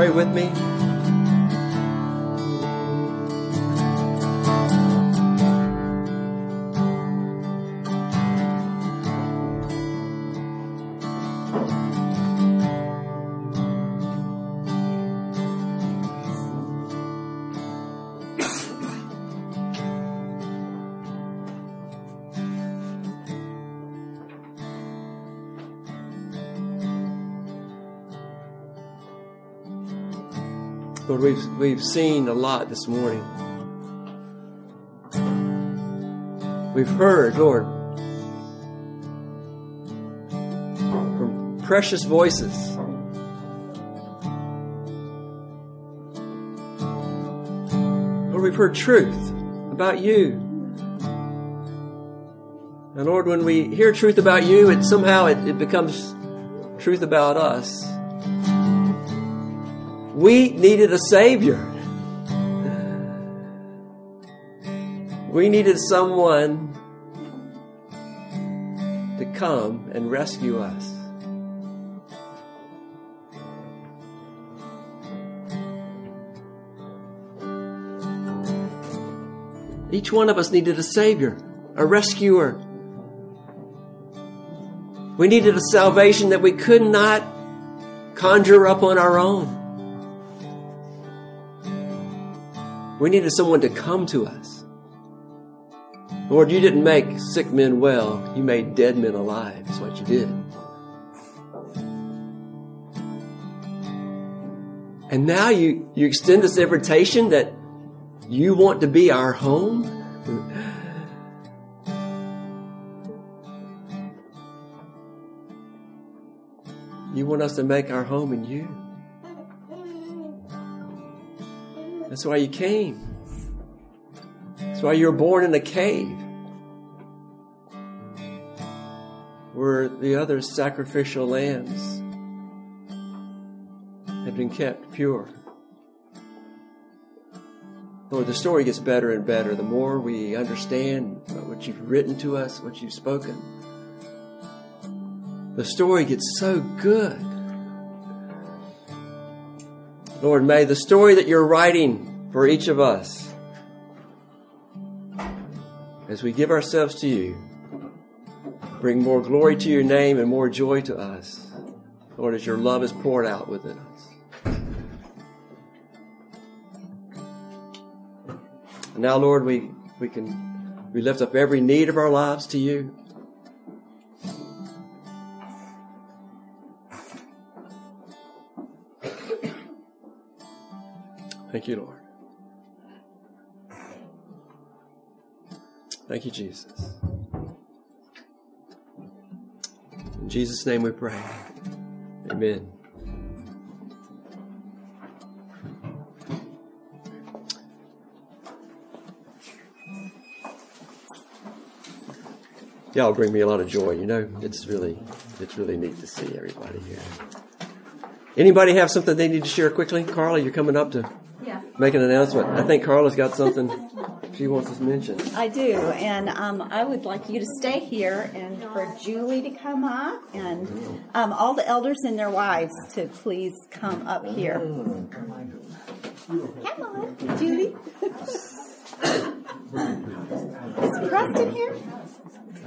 pray with me? Lord, we've, we've seen a lot this morning. We've heard, Lord, from precious voices. Lord, we've heard truth about you. And Lord, when we hear truth about you, it somehow it, it becomes truth about us. We needed a Savior. We needed someone to come and rescue us. Each one of us needed a Savior, a rescuer. We needed a salvation that we could not conjure up on our own. We needed someone to come to us. Lord, you didn't make sick men well, you made dead men alive. is what you did. And now you, you extend this invitation that you want to be our home. You want us to make our home in you. That's why you came. That's why you were born in a cave where the other sacrificial lambs had been kept pure. Lord, the story gets better and better the more we understand what you've written to us, what you've spoken. The story gets so good. Lord, may the story that you're writing for each of us, as we give ourselves to you, bring more glory to your name and more joy to us. Lord, as your love is poured out within us. And now, Lord, we, we can we lift up every need of our lives to you. Thank you, Lord. Thank you, Jesus. In Jesus' name we pray. Amen. Y'all bring me a lot of joy. You know, it's really, it's really neat to see everybody here. Anybody have something they need to share quickly? Carla, you're coming up to. Make an announcement. I think Carla's got something she wants us to mention. I do, and um, I would like you to stay here and for Julie to come up and um, all the elders and their wives to please come up here. Come on, Julie. Is Preston here?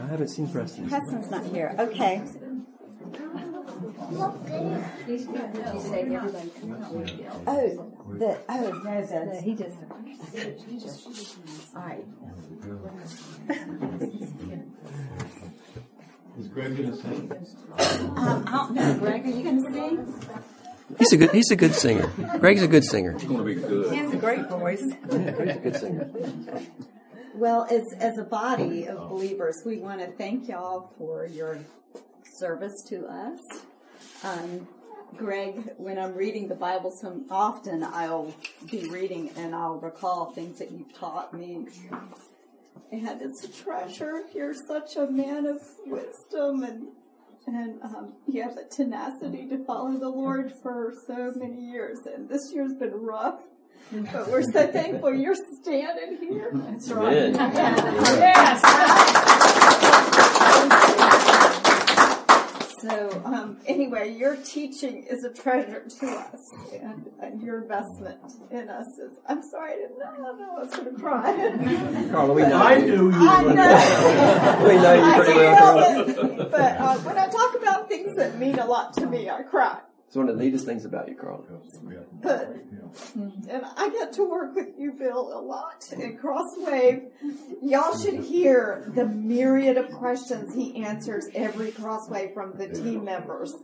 I haven't seen Preston. Preston's not here. Okay. Oh, the oh no, the he just. All right. Is Greg gonna sing? Um, I don't know, Greg. Are you going to sing? He's a good. He's a good singer. Greg's a good singer. It's gonna be good. He has a great voice. Yeah, Greg's a good singer. Well, as, as a body of believers, we want to thank y'all for your service to us. Um, Greg, when I'm reading the Bible, so often I'll be reading and I'll recall things that you've taught me. And it's a treasure. You're such a man of wisdom and and um, you have the tenacity to follow the Lord for so many years. And this year's been rough, but we're so thankful you're standing here. That's Amen. so um, anyway, your teaching is a treasure to us, and, and your investment in us is. I'm sorry, I didn't know I was going to cry. Carla, we know. I knew you I would. know. We know you I pretty well, it. But uh, when I talk about things that mean a lot to me, I cry. It's one of the neatest things about you, Carla. But and I get to work with you, Bill, a lot in Crosswave. Y'all should hear the myriad of questions he answers every Crosswave from the team members.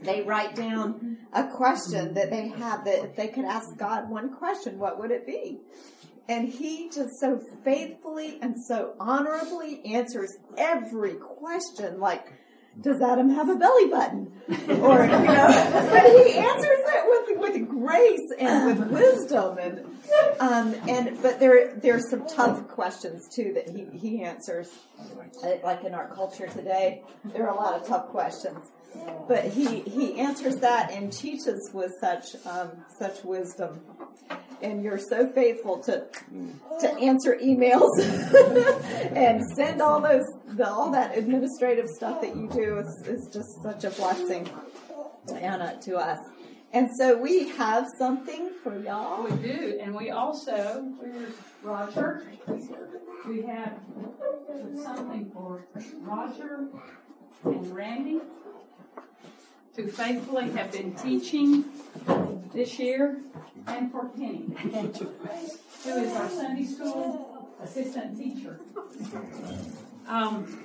They write down a question that they have that if they could ask God one question, what would it be? And he just so faithfully and so honorably answers every question like, does Adam have a belly button? Or, you know, but he answers it with, with grace and with wisdom and, um, and, but there, there's some tough questions too that he, he answers. Uh, Like in our culture today, there are a lot of tough questions. But he, he answers that and teaches with such, um, such wisdom. And you're so faithful to, to answer emails and send all those the, all that administrative stuff that you do is, is just such a blessing Anna to us. And so we have something for y'all. We do, and we also, where's Roger? We have something for Roger and Randy to faithfully have been teaching this year, and for Penny, who is our Sunday school assistant teacher. Um,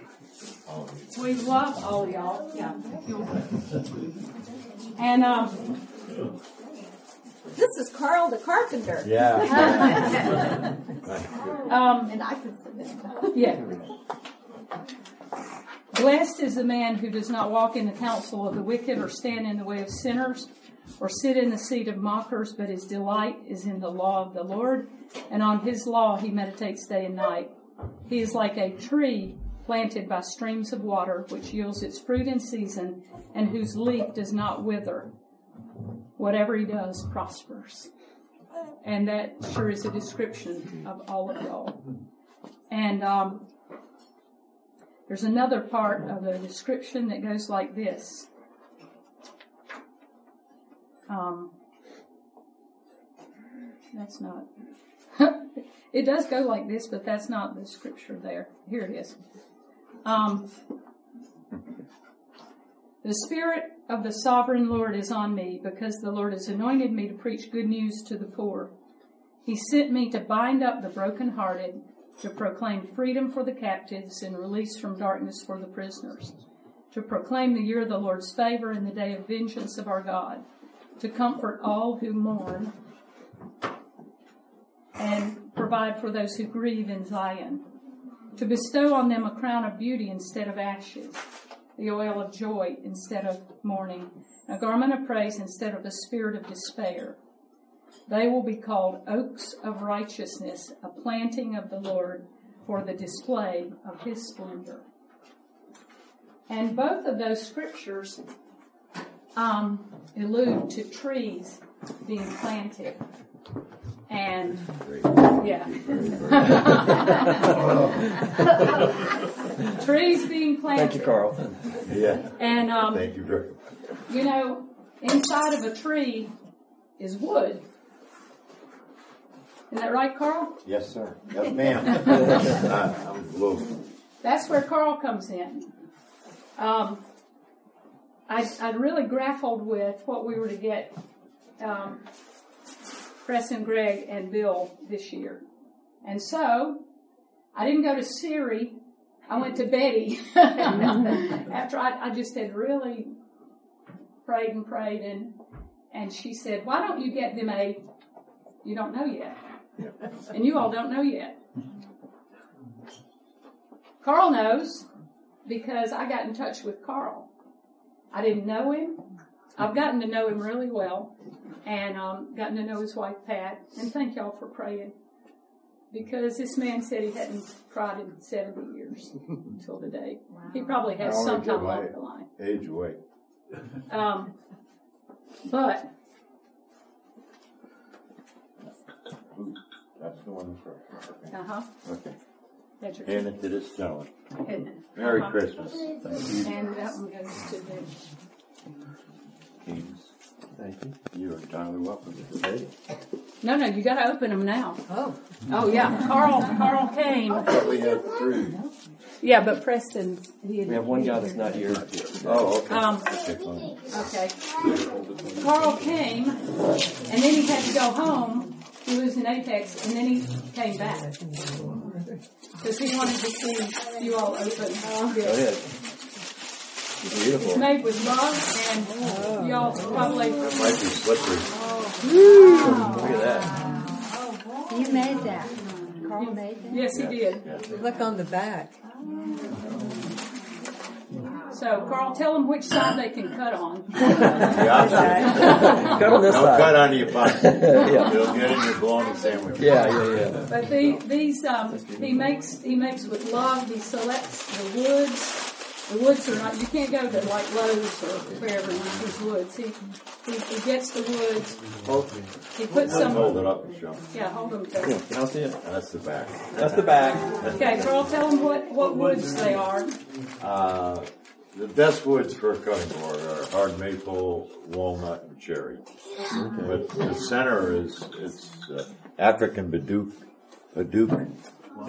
we love all y'all, yeah. And, um, This is Carl the carpenter. Yeah. um, And I can submit Yeah. Blessed is the man who does not walk in the counsel of the wicked, or stand in the way of sinners, or sit in the seat of mockers, but his delight is in the law of the Lord, and on his law he meditates day and night. He is like a tree planted by streams of water, which yields its fruit in season, and whose leaf does not wither. Whatever he does prospers. And that sure is a description of all of y'all. And um, there's another part of the description that goes like this. Um, that's not. it does go like this, but that's not the scripture there. Here it is. Um, the Spirit of the Sovereign Lord is on me because the Lord has anointed me to preach good news to the poor. He sent me to bind up the brokenhearted, to proclaim freedom for the captives and release from darkness for the prisoners, to proclaim the year of the Lord's favor and the day of vengeance of our God, to comfort all who mourn and provide for those who grieve in Zion, to bestow on them a crown of beauty instead of ashes, the oil of joy instead of mourning, a garment of praise instead of the spirit of despair. They will be called oaks of righteousness, a planting of the Lord for the display of his splendor. And both of those scriptures um, allude to trees being planted. And, yeah. trees being planted. Thank you, Carl. Yeah. And, um, Thank you very much. you know, inside of a tree is wood. Isn't that right, Carl? Yes, sir. Yes, ma'am. I- I'm a little, That's where Carl comes in. Um, I, I really grappled with what we were to get um, Preston, Greg, and Bill this year. And so I didn't go to Siri. I went to Betty after I, I just had really prayed and prayed and and she said, "Why don't you get them a? You don't know yet, and you all don't know yet." Carl knows because I got in touch with Carl. I didn't know him. I've gotten to know him really well and um, gotten to know his wife Pat. And thank y'all for praying because this man said he hadn't cried in 70 years until today. He probably has How old sometime is your along the line. age weight. Um, but That's the one that's right. uh huh. Okay. That's your Hand it to this gentleman. and, Merry uh-huh. Christmas. And that one goes to the. Keynes. Thank you. You're entirely welcome. Okay. No, no, you got to open them now. Oh. Oh yeah, Carl. Carl came. Thought we have three. Yeah, but Preston. He We have one guy that's not here. Oh, okay. Um, Okay, fine. Okay. Carl came, and then he had to go home. He was in Apex, and then he came back because he wanted to see you all open. Go oh, this. ahead. It's Beautiful. made with love, and y'all probably. That might be slippery. Oh! Look at that. You made that. Carl made that. Yes, he did. Look on the back. So, Carl, tell them which side they can cut on. Yeah. Cut on this Don't cut side. on your butt. Yeah. You'll get in your bologna sandwich. Yeah, yeah, yeah. But the, these, um, he makes he makes with love. He selects the woods. The woods are not. You can't go to like Lowe's or wherever and use his woods. He, he he gets the woods. He puts Let's hold some. it up and show 'em. Yeah, hold them. Yeah, To, can I see it? That's the back. That's the back. okay, Carl, tell them what what woods they are. Uh, the best woods for a cutting board are hard maple, walnut, and cherry. But the center is it's uh, African Padauk. Padauk.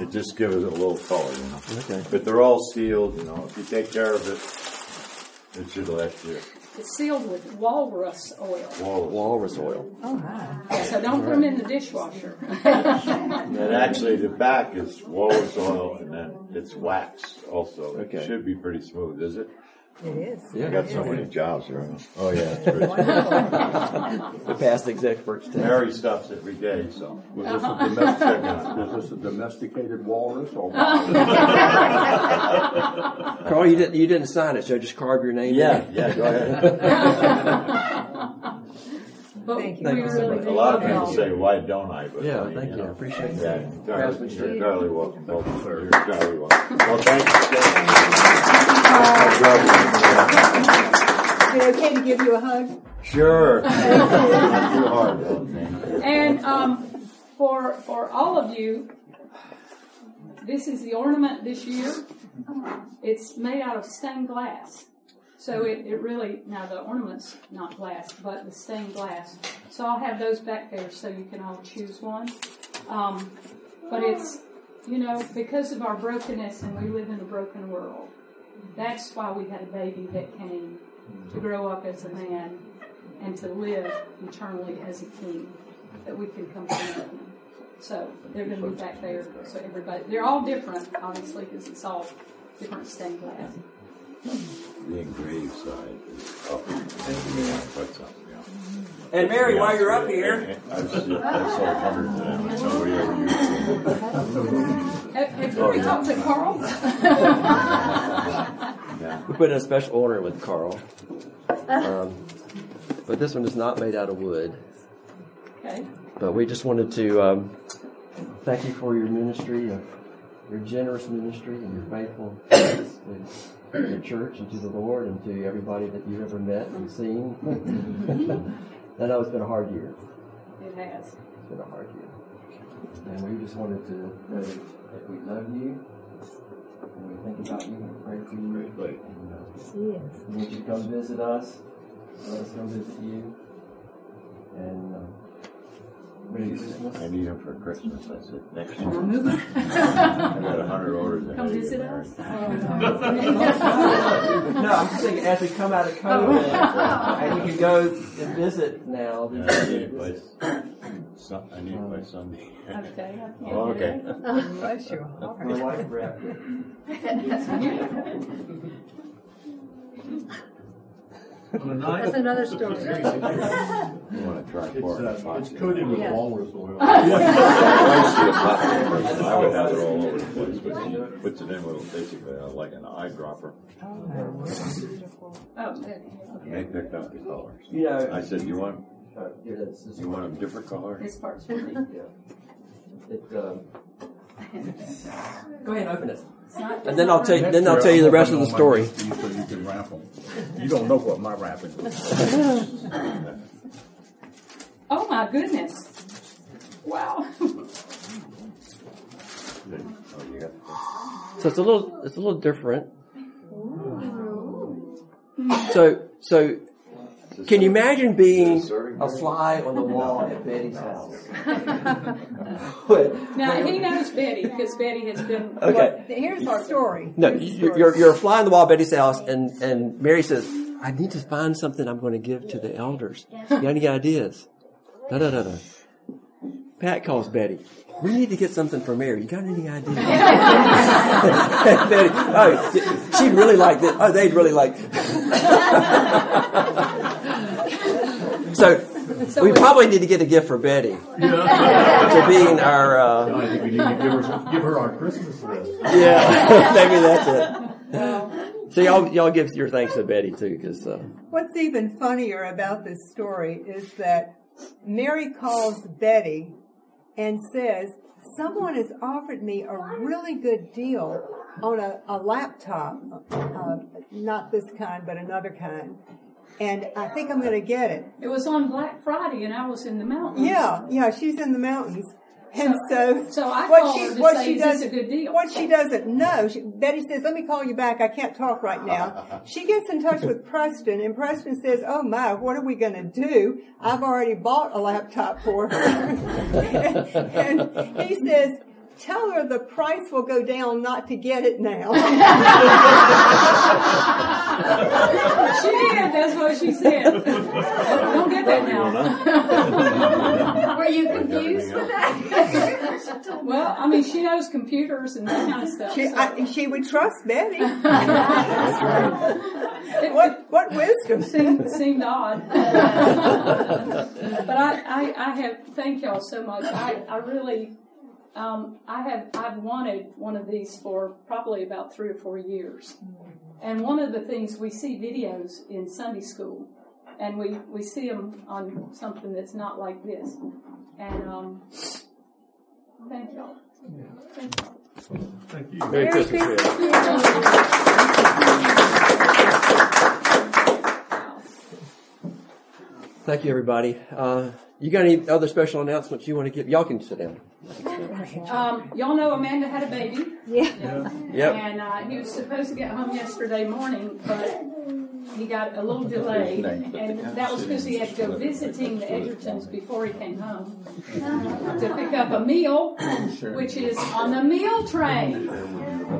It just gives it a little color, you know. Okay. But they're all sealed, you know. If you take care of it, it should last you. It's sealed with walrus oil. Whoa. Walrus oil. Oh my. So don't put them in the dishwasher. And actually, the back is walrus oil, and then it's wax also. It should be pretty smooth, is it? It is. Yeah. I got so many jobs around. Oh yeah. The past experts. tell. Mary stuffs every day, so. Was this a domesticated, is this a domesticated walrus or? Carl, you didn't you didn't sign it, so just carve your name. Yeah, in. yeah, go ahead. But Thank you. Thank you so much. A lot of people say, why don't I? But Yeah, mean, thank you. I appreciate Yeah, that. you're entirely- Craftsmanship. you're entirely welcome. welcome. You're entirely welcome. Well, thank you. Is it okay to give you a hug? Sure. And um, for for all of you, this is the ornament this year. It's made out of stained glass. So it, it really, now the ornament's not glass, but the stained glass. So I'll have those back there so you can all choose one. Um, but it's, you know, because of our brokenness and we live in a broken world, that's why we had a baby that came to mm-hmm. grow up as a man and to live eternally as a king, that we can come to know him. So they're going to be back there. So everybody, they're all different, obviously, because it's all different stained glass. The engraved side is up. Quite something, yeah. And Mary, while you're up here, I've sold I've sold hundreds of them, and nobody ever used them. Have, have you ever talked to Carl? We put in a special order with Carl. Um, but this one is not made out of wood. okay. But we just wanted to um, thank you for your ministry, of your generous ministry, and your faithfulness to the church and to the Lord and to everybody that you've ever met and seen. I know it's been a hard year. It has. It's been a hard year. And we just wanted to know that, that we love you think about you and we pray for you. Great. And, uh, Yes. we want you come visit us. Let us come visit you. And um, Merry Christmas. I need them for Christmas, that's it, next year. I got a hundred orders. I Come visit us. married. No, I'm just thinking as we come out of COVID and we can go and visit now. Yeah, I need it by, Sun- I need it by Sunday. Okay. I can't Oh, get okay. it. Bless your My heart. wife wrapped it. That's another story. You wanna try It's, pork? uh, it's coated with Yeah. walrus oil. I see a plastic person, I would have it all over the place, but he puts it in with basically uh, like an eyedropper. Oh, And they picked out the colors. You know, I said, you want, uh, yeah, this you want them different colors? this part's for me. yeah. It, um, go ahead and open it. It's not- And then I'll tell you, then I'll tell you the rest of the story. on my list So you can wrap them. You don't know what my wrapping is. Oh my goodness. Wow. Oh, you got So it's a little it's a little different. So so can you imagine being a fly on the wall at Betty's house? What- Now he knows Betty because Betty has been. okay. Here's our story. No, you- story. you're you're a fly on the wall at Betty's house, and and Mary says, "I need to find something I'm going to give to the elders. You got any ideas?" No, no, no, no. Pat calls Betty. We need to get something for Mary. You got any ideas? Betty, oh, she'd really like this. Oh, they'd really like. So, we probably need to get a gift for Betty to being our. Uh, I think we need to give her, give her our Christmas list. yeah, maybe that's it. So y'all, y'all give your thanks to Betty too, because uh, What's even funnier about this story is that Mary calls Betty and says, Someone has offered me a really good deal on a, a laptop, uh, not this kind, but another kind. And I think I'm going to get it. It was on Black Friday, and I was in the mountains. Yeah, yeah, she's in the mountains. And so, So I what called she, her to what say, she "Is does, this a good deal?" What she doesn't know, she, Betty says, "Let me call you back. I can't talk right now." she gets in touch with Preston, and Preston says, "Oh my, what are we going to do? I've already bought a laptop for her." and he says. Tell her the price will go down not to get it now. She did. That's what she said. Don't get that now. Were you confused with that? Well, I mean, she knows computers and that kind of stuff. she, so- I, she would trust Betty. It- what, what wisdom? seemed, seemed odd. but I, I, I have, thank y'all so much. I, I really, um, I have, I've wanted one of these for probably about three or four years. And one of the things we see videos in Sunday school, and we, we see them on something that's not like this. And, um, thank y'all. Thank y'all. Thank you. Merry Christmas. Chris. Thank you, everybody. Uh, you got any other special announcements you want to give? Y'all can sit down. Um, y'all know Amanda had a baby. Yeah. Yep. And uh, he was supposed to get home yesterday morning, but he got a little delayed. And that was because he had to go visiting the Edgertons before he came home to pick up a meal, which is on the meal train.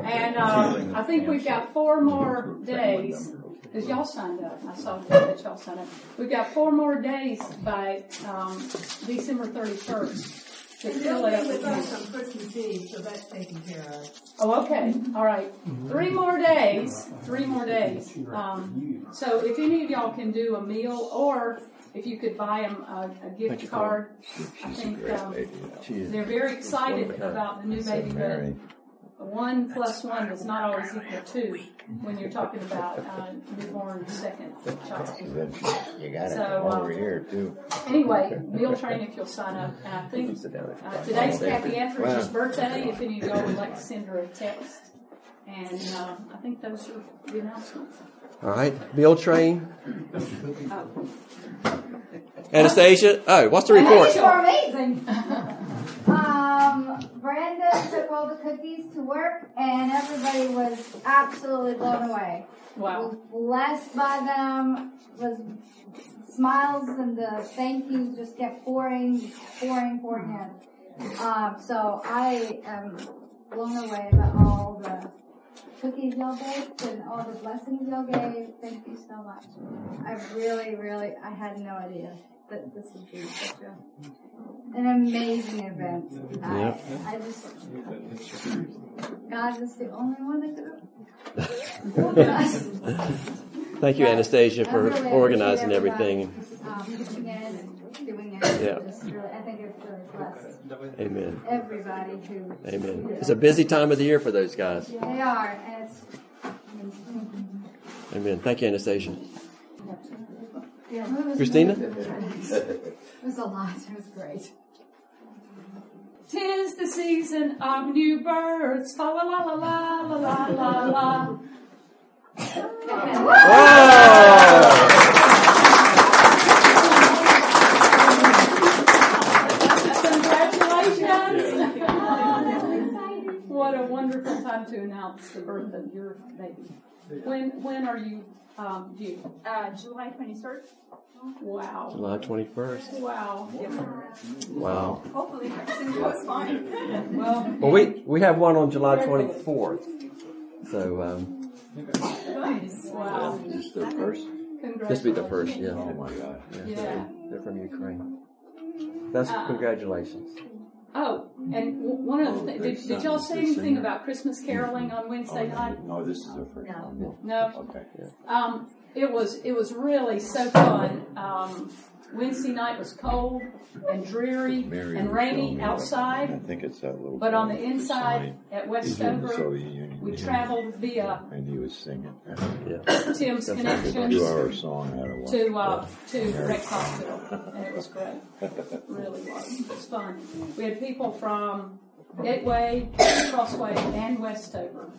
And um, I think we've got four more days. Because y'all signed up. I saw that y'all signed up. We've got four more days by um, December 31st to fill it up with meals. on Christmas Eve, so that's taken care of. Oh, okay. All right. Three more days. Three more days. Um, so if any of y'all can do a meal, or if you could buy them a, a gift card, I think um, they're very excited about the new baby. But one plus one does not always equal two when you're talking about uh, newborn second child. You got it So, um, over here too. Anyway, meal train if you'll sign up. And I think uh, today's Kathy Etheridge's birthday. If any of y'all would like to send her a text. And uh, I think those are the announcements. All right. Meal train. Anastasia. Oh, what's the report? These were amazing. um, Brenda took all the cookies to work, and everybody was absolutely blown away. Wow. Was blessed by them. Was smiles and the thank yous just kept pouring, pouring, pouring in. Um, so I am blown away by all the cookies y'all baked and all the blessings y'all gave. Thank you so much. I really, really, I had no idea that this would be such a, an amazing event. I, I just, God is the only one that could. Thank you, Anastasia, for really organizing everything. Um, pitching in and doing it. Yeah. Really, I think it's really blessed Amen. everybody who. Amen. It's a busy time of the year for those guys. They are. Amen. Thank you, Anastasia. Yeah, was Christina? It was a lot. It was great. Tis the season of new birds. Fa la la la la la la la la. Congratulations! what a wonderful time to announce the birth of your baby. When when are you um, due? Uh, July 23rd. Wow. July 21st. Wow. Wow. Hopefully everything goes fine. Well, Well, we, we have one on July 24th. So, um, nice. Wow. This the first. this will be the first, yeah. Oh my God. Yeah. They're from Ukraine. That's congratulations. Oh, and one of the things, did, did y'all say anything about Christmas caroling on Wednesday night? No, this is the first. No. No. Okay. Um, it was it was really so fun. Um, Wednesday night was cold and dreary and rainy telling me about- I outside, think it's that little. but on the inside at He's in the Westover, Soviet Union. we yeah. traveled via And he was singing. Yeah. Tim's A Connections two-hour song out of one. to uh, to Rex Hospital, and it was great. It really was. It was fun. We had people from Gateway, Crossway, and Westover,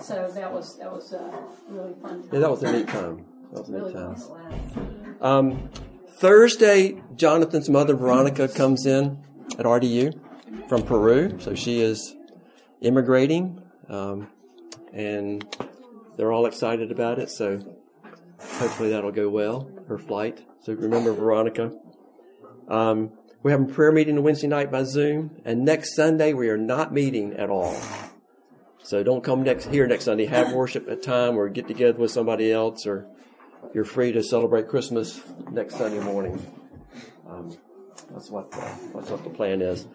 so that was that was uh, really fun. Time. Yeah, that was a neat time. That was a really neat time. was. Um, Thursday, Jonathan's mother, Veronica, comes in at RDU from Peru. So she is immigrating, um, and they're all excited about it. So hopefully that'll go well, her flight. So remember Veronica. Um, we're having prayer meeting Wednesday night by Zoom, and next Sunday we are not meeting at all. So don't come next here next Sunday. Have worship at time, or get together with somebody else, or you're free to celebrate Christmas next Sunday morning. Um, that's what the, that's what the plan is.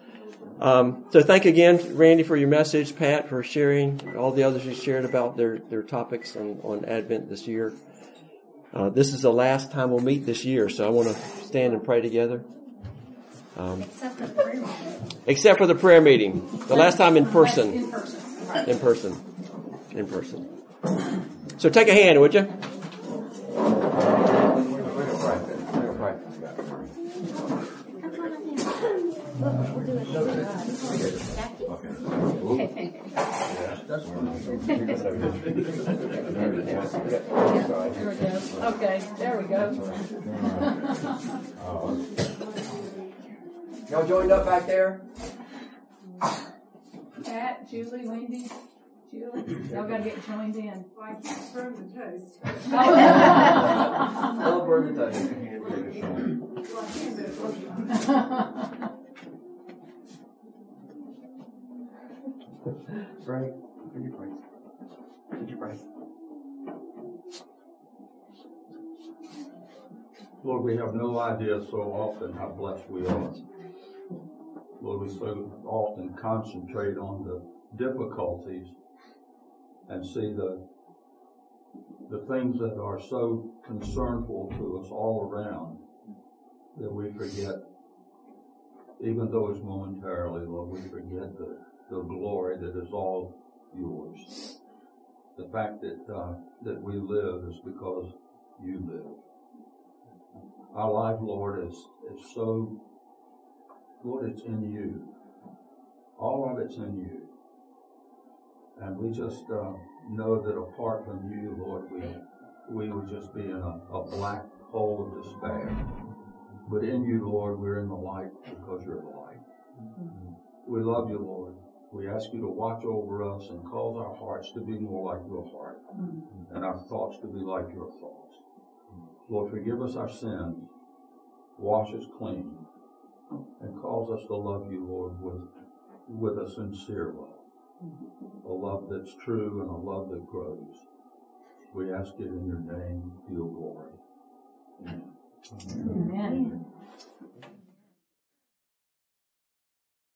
Um, so thank again, Randy, for your message. Pat for sharing. All the others you shared about their their topics on, on Advent this year. Uh, this is the last time we'll meet this year, so I want to stand and pray together. Um, Except for the prayer meeting. except for the prayer meeting, the last time in person, In person. in person, in person. So take a hand, would you? There we go. Okay, there we go. Y'all joined up back there? Pat, Julie, Wendy, Julie, y'all gotta get joined in. I'll burn the toast. Frank, could you pray? Could you pray? Lord, we have no idea so often how blessed we are. Lord, we so often concentrate on the difficulties and see the the things that are so concernful to us all around that we forget, even though it's momentarily, Lord, we forget the, the glory that is all yours. The fact that uh, that we live is because you live. Our life, Lord, is, is so, Lord, it's in you. All of it's in you. And we just uh, know that apart from you, Lord, we, we would just be in a, a black hole of despair. But in you, Lord, we're in the light because you're the light. We love you, Lord. We ask you to watch over us and cause our hearts to be more like your heart mm-hmm. and our thoughts to be like your thoughts. Lord, forgive us our sins, wash us clean, and cause us to love you, Lord, with, with a sincere love. A love that's true and a love that grows. We ask it in your name, for your glory. Amen. Amen.